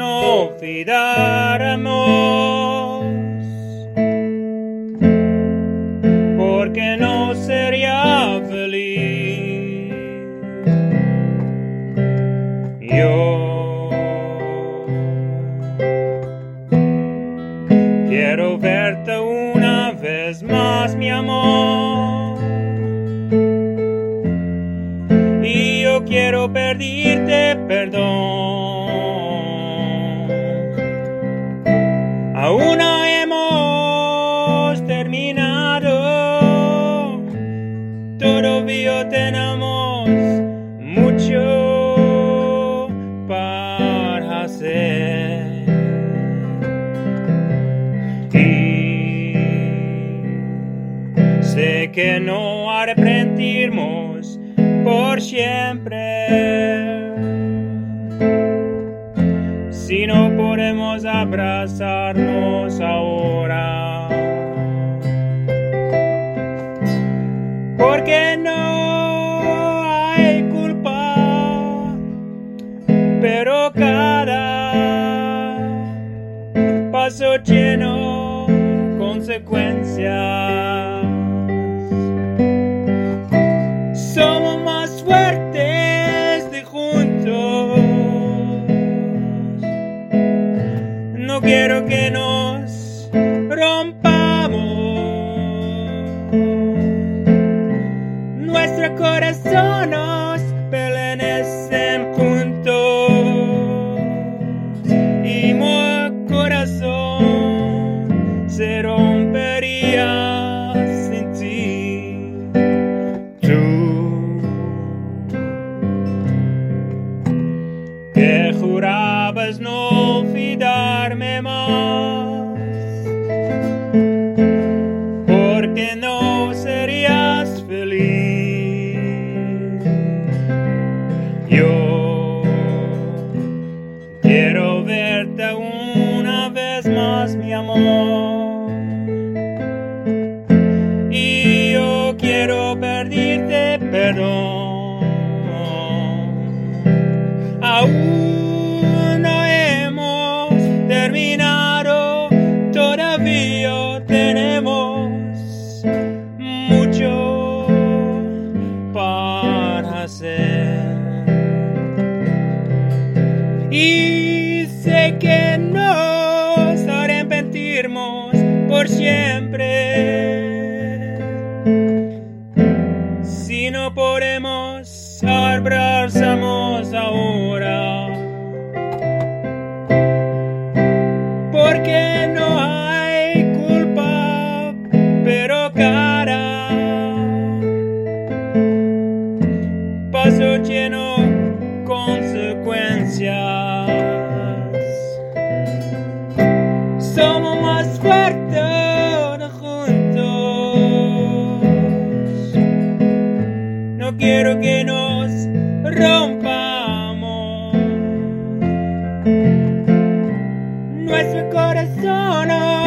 olvidáramos, porque no sería feliz. Yo quiero verte una vez más, mi amor. Quiero pedirte perdón. Aún no hemos terminado, todavía tenemos mucho para hacer. Y sé que no arrepentirnos por siempre. Si no podemos abrazarnos ahora. Porque no hay culpa, pero cada paso lleno consecuencias. Quiero que nos rompamos. Nuestros corazones pertenecen juntos. Y mi corazón se rompería sin ti. Tú que jurabas no más, porque no serías feliz. Yo quiero verte una vez más, mi amor. Y yo quiero pedirte perdón. Aún Y sé que nos arrepentiremos por siempre. Si no podemos abrazamos ahora. Porque no hay culpa, pero cara. Paso lleno consecuencias. Quiero que nos rompamos. Nuestros corazones